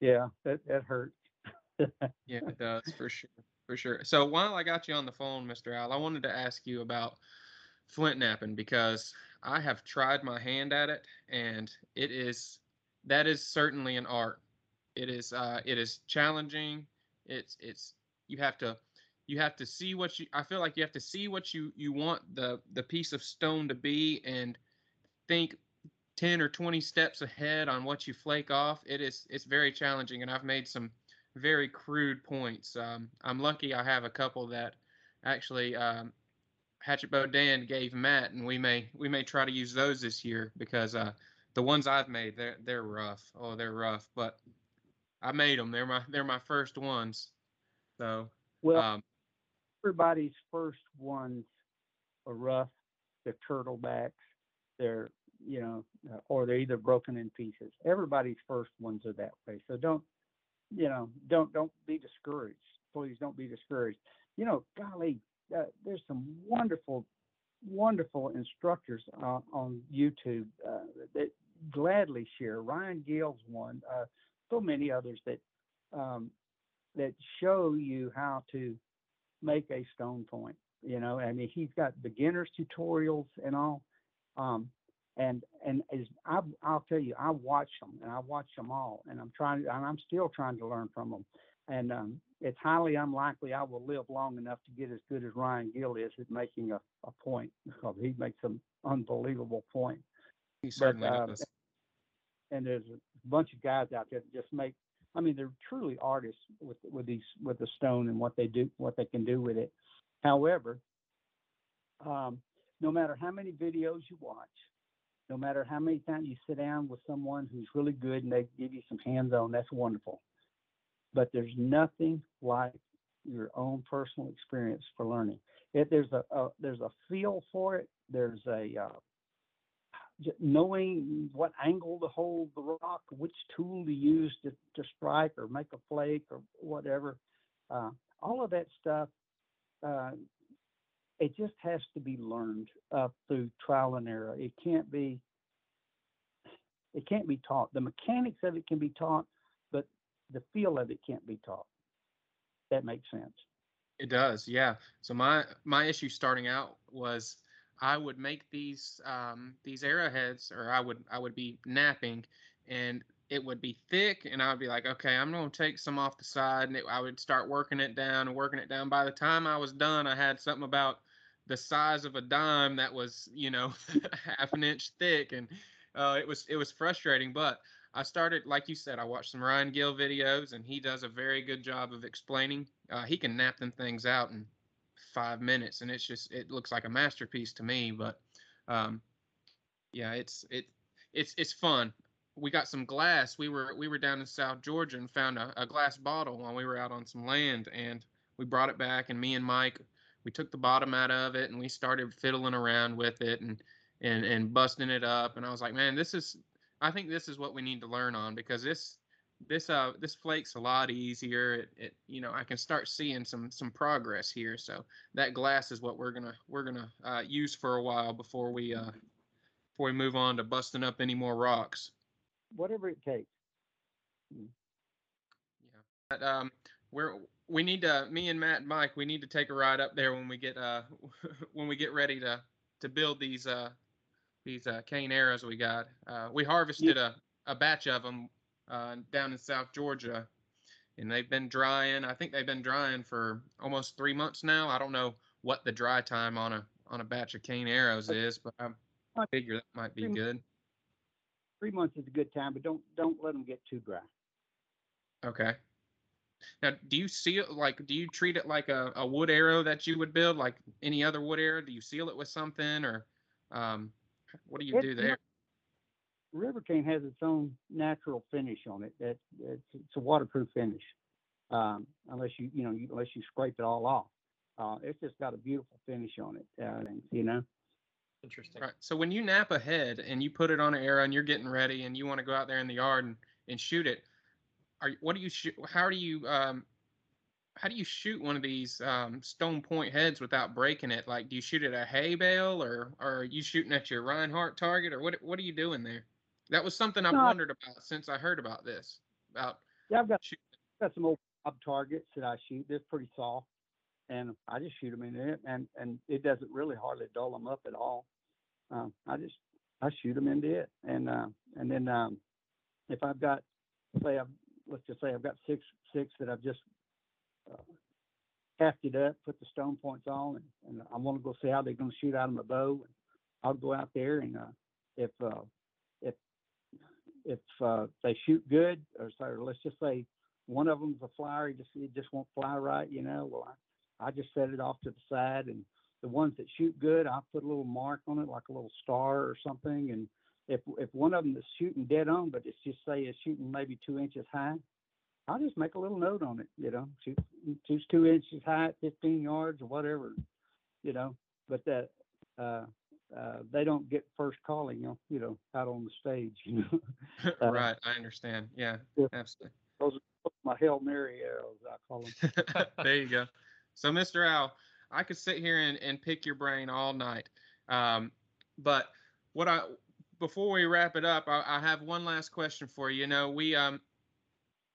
Yeah, that that hurt. *laughs* Yeah, it does for sure, for sure. So while I got you on the phone, Mr. Al, I wanted to ask you about flint knapping because I have tried my hand at it, and it is that is certainly an art. It is uh, it is challenging. It's it's you have to you have to see what you. I feel like you have to see what you you want the the piece of stone to be and think 10 or 20 steps ahead on what you flake off. It is it's very challenging and i've made some very crude points. Um, i'm lucky i have a couple that actually um, hatchet bow dan gave matt and we may we may try to use those this year because uh, the ones i've made they're they're rough. Oh they're rough but i made them they're my they're my first ones. So Well, um, everybody's first ones are rough. They're turtlebacks. They're you know, uh, or they're either broken in pieces. Everybody's first ones are that way. So don't you know? Don't don't be discouraged. Please don't be discouraged. You know, golly, uh, there's some wonderful, wonderful instructors uh, on YouTube uh, that gladly share. Ryan Gill's one. Uh, so many others that um, that show you how to make a stone point. You know, I mean, he's got beginners tutorials and all. Um, and and as I, I'll tell you, I watch them and I watch them all, and I'm trying, and I'm still trying to learn from them. And um, it's highly unlikely I will live long enough to get as good as Ryan Gill is at making a, a point because he makes an unbelievable point. He certainly but, uh, does. And there's a bunch of guys out there that just make. I mean, they're truly artists with with these with the stone and what they do, what they can do with it. However, um, no matter how many videos you watch, no matter how many times you sit down with someone who's really good and they give you some hands on, that's wonderful. But there's nothing like your own personal experience for learning. If there's a, a there's a feel for it, there's a uh, knowing what angle to hold the rock, which tool to use to, to strike or make a flake or whatever. Uh, all of that stuff uh, it just has to be learned uh, through trial and error. It can't be it can't be taught. The mechanics of it can be taught, but the feel of it can't be taught. That makes sense. It does, yeah. So my my issue starting out was I would make these um, these arrowheads, or I would I would be knapping, and it would be thick, and I would be like, okay, I'm gonna take some off the side, and it, I would start working it down and working it down. By the time I was done, I had something about the size of a dime that was you know *laughs* half an inch thick and uh, it was it was frustrating but i started like you said i watched some ryan gill videos and he does a very good job of explaining uh, he can knap them things out in five minutes and it's just it looks like a masterpiece to me but um, yeah it's it it's it's fun. We got some glass. We were we were down in south georgia and found a, a glass bottle while we were out on some land and we brought it back and me and mike we took the bottom out of it and we started fiddling around with it and and and busting it up and I was like, man, this is I think this is what we need to learn on because this this uh this flake's a lot easier. It, it you know I can start seeing some some progress here. So that glass is what we're gonna we're gonna uh, use for a while before we uh before we move on to busting up any more rocks. Whatever it takes. Yeah. But, um, we're we need to me and Matt and Mike we need to take a ride up there when we get uh *laughs* when we get ready to to build these uh these uh cane arrows we got. Uh, we harvested yeah. a a batch of them uh, down in South Georgia, and they've been drying. I think they've been drying for almost three months now. I don't know what the dry time on a on a batch of cane arrows is, but I figure that might be good. Three months is a good time, but don't don't let them get too dry. Okay. Now, do you seal like do you treat it like a, a wood arrow that you would build like any other wood arrow? Do you seal it with something or um, what do you it, do there? River cane has its own natural finish on it. That it's, it's a waterproof finish, um, unless you you know you, unless you scrape it all off. Uh, it's just got a beautiful finish on it. Uh, you know. Interesting. Right. So when you knap a head and you put it on an arrow and you're getting ready and you want to go out there in the yard and, and shoot it, are what do you shoot? How do you um, how do you shoot one of these um, stone point heads without breaking it? Like, do you shoot at a hay bale, or, or are you shooting at your Rinehart target, or what? What are you doing there? That was something I've no, wondered about since I heard about this. About yeah, I've got shooting. got some old bob targets that I shoot. They're pretty soft, and I just shoot them in it, and and it doesn't really hardly dull them up at all. Um, I just I shoot them into it, and uh, and then um, if I've got say I've let's just say I've got six six that I've just uh, hefted up, put the stone points on, and, and I want to go see how they're going to shoot out of my bow. And I'll go out there, and uh, if uh, if if uh, they shoot good, or so let's just say one of them's a flyer, he just it just won't fly right, you know. Well, I, I just set it off to the side, and the ones that shoot good, I put a little mark on it, like a little star or something, and if if one of them is shooting dead on, but it's just say it's shooting maybe two inches high, I'll just make a little note on it. You know, shoot, shoots two inches high, at 15 yards or whatever. You know, but that uh, uh, they don't get first calling, you know, you know, out on the stage. You know, *laughs* Uh, right, I understand. Yeah, yeah. absolutely. those are my hail mary arrows, I call them. *laughs* there you go. So, Mr. Al, I could sit here and, and pick your brain all night. Um, but what I before we wrap it up, I, I have one last question for you. You know, we um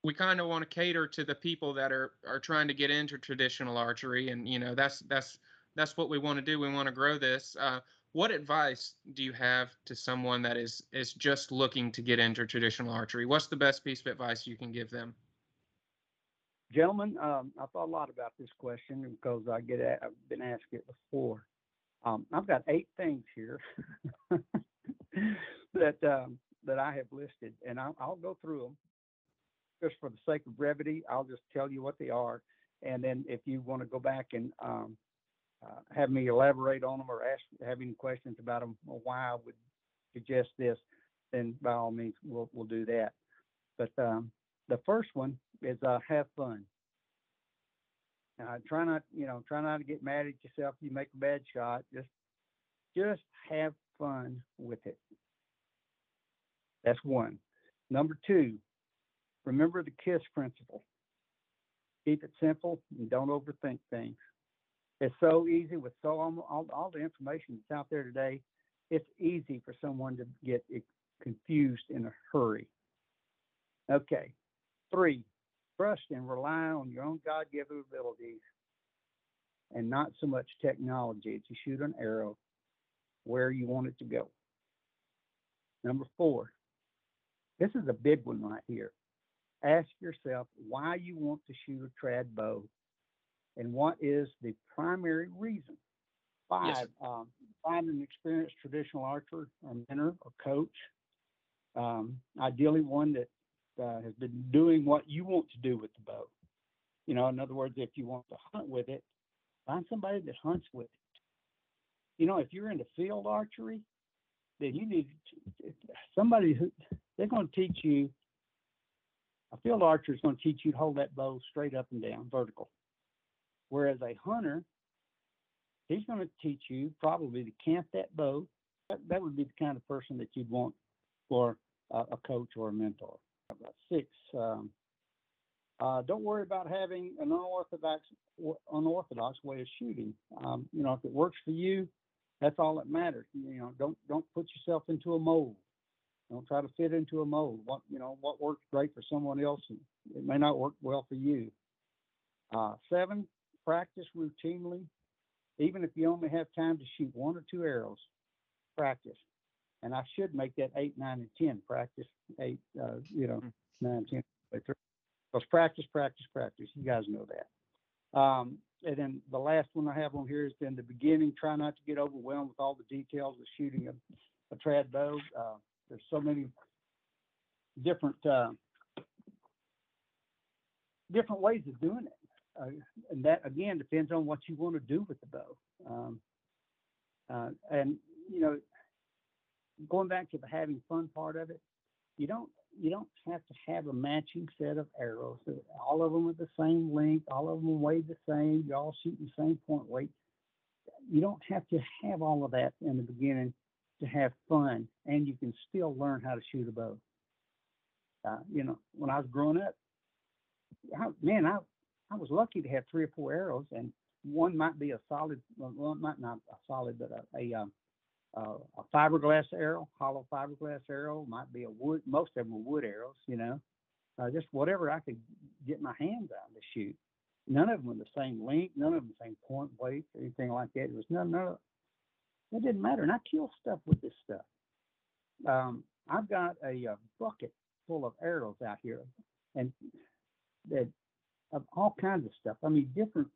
we kind of want to cater to the people that are are trying to get into traditional archery, and you know that's that's that's what we want to do. We want to grow this. Uh, what advice do you have to someone that is is just looking to get into traditional archery? What's the best piece of advice you can give them? Gentlemen, um, I thought a lot about this question because I get I've been asked it before. Um, I've got eight things here *laughs* that um, that I have listed, and I'll, I'll go through them just for the sake of brevity. I'll just tell you what they are, and then if you want to go back and um, uh, have me elaborate on them or ask have any questions about them or why I would suggest this, then by all means we'll we'll do that. But um, the first one is uh, have fun. Uh, try not, you know, try not to get mad at yourself. You make a bad shot. Just, just have fun with it. That's one. Number two, remember the KISS principle. Keep it simple and don't overthink things. It's so easy with so all, all, the information that's out there today. It's easy for someone to get confused in a hurry. Okay. Three, trust and rely on your own God given abilities and not so much technology to shoot an arrow where you want it to go. Number four, this is a big one right here. Ask yourself why you want to shoot a trad bow and what is the primary reason. Five, Yes. um, find an experienced traditional archer or mentor or coach, um, ideally one that uh, has been doing what you want to do with the bow. You know, in other words, if you want to hunt with it, find somebody that hunts with it. You know, if you're into field archery, then you need to, somebody who they're going to teach you. A field archer is going to teach you to hold that bow straight up and down, vertical. Whereas a hunter, he's going to teach you probably to cant that bow. That, that would be the kind of person that you'd want for a, a coach or a mentor. About six, um, uh, don't worry about having an unorthodox unorthodox way of shooting. Um, you know, if it works for you, that's all that matters. You know, don't don't put yourself into a mold. Don't try to fit into a mold. What you know, what works great for someone else, it may not work well for you. Uh, seven, practice routinely. Even if you only have time to shoot one or two arrows, practice. And I should make that eight, nine, and ten practice. Eight, uh, you know, nine, ten, because practice, practice, practice. You guys know that. Um, and then the last one I have on here is in the beginning, try not to get overwhelmed with all the details of shooting a, a trad bow. Uh, there's so many different uh, different ways of doing it, uh, and that again depends on what you want to do with the bow. Um, uh, and you know, going back to the having fun part of it, you don't you don't have to have a matching set of arrows. All of them are the same length. All of them weigh the same. You all shoot the same point weight. You don't have to have all of that in the beginning to have fun, and you can still learn how to shoot a bow. Uh, you know, when I was growing up, I, man, I I was lucky to have three or four arrows, and one might be a solid, one might not a solid, but a, a um, uh, a fiberglass arrow, hollow fiberglass arrow, might be a wood. Most of them were wood arrows, you know, uh, just whatever I could get my hands on to shoot. None of them were the same length, none of them the same point weight, or anything like that. It was none, none of it didn't matter. And I kill stuff with this stuff. Um, I've got a, uh bucket full of arrows out here, and that of all kinds of stuff. I mean, different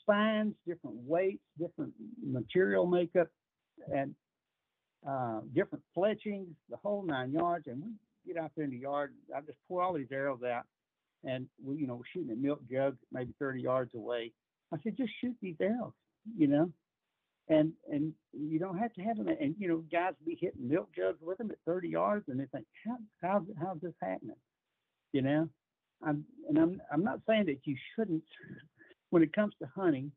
spines, different weights, different material makeup, and uh, different fletchings, the whole nine yards. And we get out there in the yard. I just pour all these arrows out, and we, you know, we're shooting a milk jug maybe 30 yards away. I said, just shoot these arrows, you know. And and you don't have to have them. And you know, guys be hitting milk jugs with them at 30 yards, and they think, how how's how's this happening? You know, I'm and I'm I'm not saying that you shouldn't. *laughs* When it comes to hunting,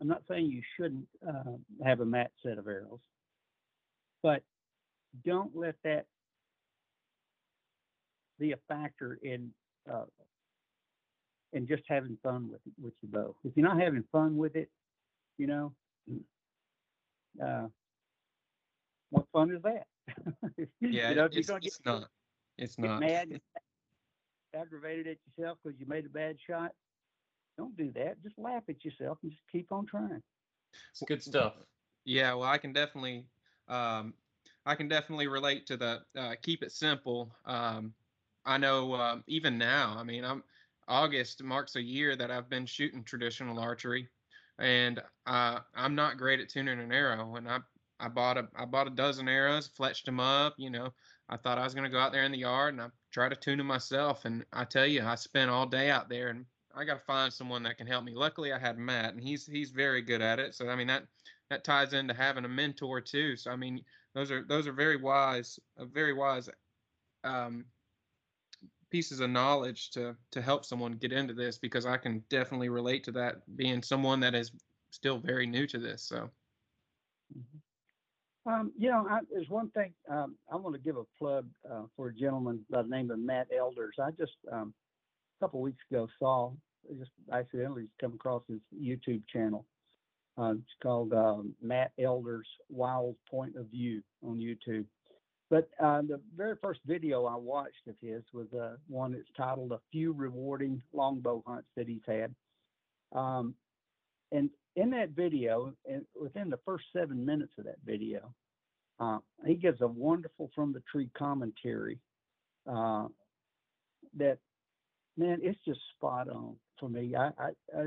I'm not saying you shouldn't uh, have a match set of arrows, but don't let that be a factor in uh, in just having fun with with your bow. If you're not having fun with it, you know, uh, what fun is that? *laughs* Yeah, you know, it's, it's get, not. It's not. mad, *laughs* aggravated at yourself because you made a bad shot, don't do that. Just laugh at yourself and just keep on trying. It's good stuff. Yeah, well, I can definitely, um, I can definitely relate to the uh, keep it simple. Um, I know um, even now. I mean, I'm August marks a year that I've been shooting traditional archery, and uh, I'm not great at tuning an arrow. And I I bought a I bought a dozen arrows, fletched them up. You know, I thought I was gonna go out there in the yard and I try to tune them myself. And I tell you, I spent all day out there, and I got to find someone that can help me. Luckily, I had Matt, and he's he's very good at it. So I mean that that ties into having a mentor too. So I mean those are those are very wise, uh, very wise um, pieces of knowledge to to help someone get into this because I can definitely relate to that being someone that is still very new to this. So Um, you know, I, there's one thing um, I want to give a plug uh, for a gentleman by the name of Matt Elders. I just um, a couple weeks ago saw just accidentally come across his YouTube channel. Uh, it's called um, Matt Elders Wild Point of View on YouTube. But uh, the very first video I watched of his was uh, one that's titled "A Few Rewarding Longbow Hunts That He's Had." Um, and in that video, and within the first seven minutes of that video, uh, he gives a wonderful from the tree commentary uh, that, man, it's just spot on for me. I, I, I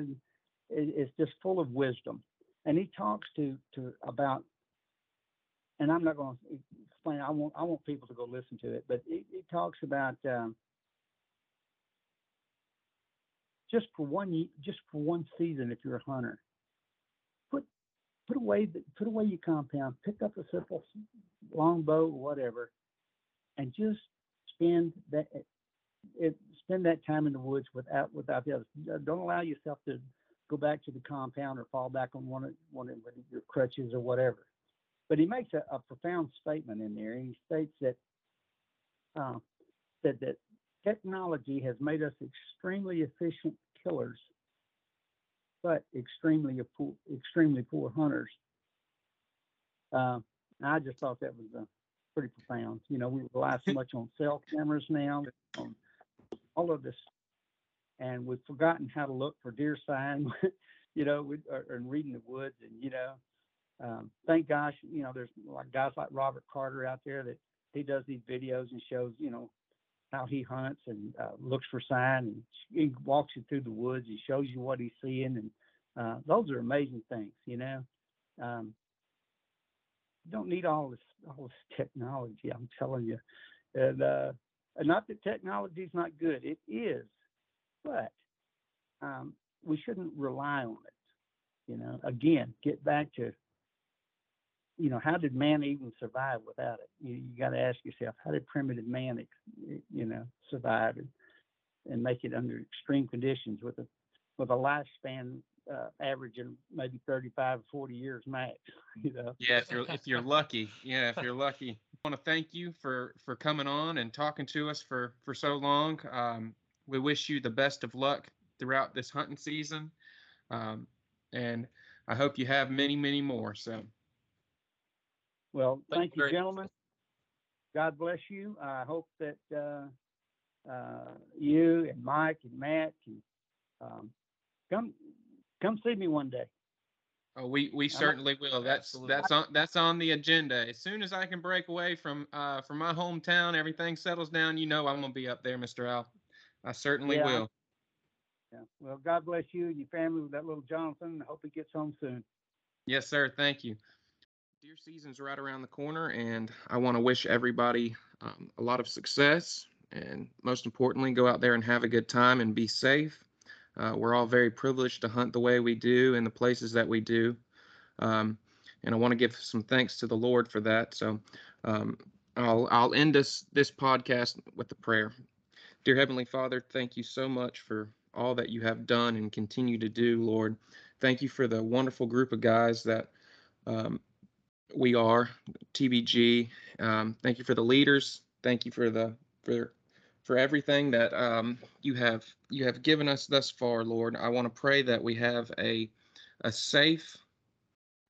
it, it's just full of wisdom, and he talks to to about, and I'm not going to explain. I want I want people to go listen to it, but he, he talks about. Um, just for one just for one season, if you're a hunter, put put away the, put away your compound, pick up a simple longbow whatever, and just spend that it, spend that time in the woods without without the others. Don't allow yourself to go back to the compound or fall back on one of one of your crutches or whatever. But he makes a, a profound statement in there, he states that uh, that that technology has made us extremely efficient killers, but extremely poor, extremely poor hunters. Uh, I just thought that was uh, pretty profound. You know, we rely so much on cell cameras now, on all of this, and we've forgotten how to look for deer sign. *laughs* you know, we, or, and reading the woods, and you know, um, thank gosh, you know, there's like guys like Robert Carter out there that he does these videos and shows, you know, how he hunts and uh, looks for sign and he walks you through the woods. He shows you what he's seeing, and uh, those are amazing things, you know. Um, you don't need all this all this *laughs* technology. I'm telling you, and uh, not that technology is not good. It is, but um, we shouldn't rely on it. You know, again, get back to you know, how did man even survive without it? You, you got to ask yourself, how did primitive man, you know, survive and, and make it under extreme conditions with a with a lifespan uh, averaging maybe 35 or 40 years max, *laughs* you know? yeah, if you're if you're lucky, yeah, if you're lucky. I want to thank you for for coming on and talking to us for for so long. Um, we wish you the best of luck throughout this hunting season, um, and I hope you have many many more. So. Well, Thank thank you gentlemen. God bless you. I hope that uh, uh, you and Mike and Matt can um, come come see me one day. Oh, we we certainly will. That's Absolutely. that's on that's on the agenda. As soon as I can break away from uh from my hometown, everything settles down. You know I'm gonna be up there, Mr. Al. I certainly Yeah. will. Yeah. Well, God bless you and your family with that little Jonathan. I hope he gets home soon. Yes, sir. Thank you. Deer season's right around the corner, and I want to wish everybody um, a lot of success, and most importantly, go out there and have a good time and be safe. Uh, we're all very privileged to hunt the way we do in the places that we do, um, and I want to give some thanks to the Lord for that. So, um, I'll I'll end this this podcast with a prayer. Dear Heavenly Father, thank you so much for all that you have done and continue to do, Lord. Thank you for the wonderful group of guys that um, we are, TBG. Um, thank you for the leaders. Thank you for the for for everything that um, you have you have given us thus far, Lord. I want to pray that we have a a safe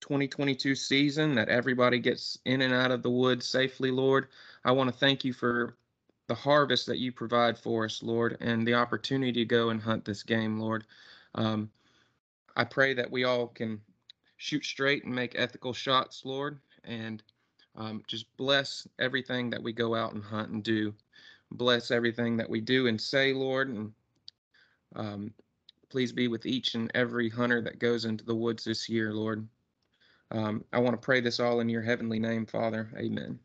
2022 season, that everybody gets in and out of the woods safely, Lord. I want to thank you for the harvest that you provide for us, Lord, and the opportunity to go and hunt this game, Lord. Um, I pray that we all can shoot straight and make ethical shots, Lord, and um, just bless everything that we go out and hunt and do. Bless everything that we do and say, Lord, and um, please be with each and every hunter that goes into the woods this year, Lord. Um, I want to pray this all in your heavenly name, Father. Amen.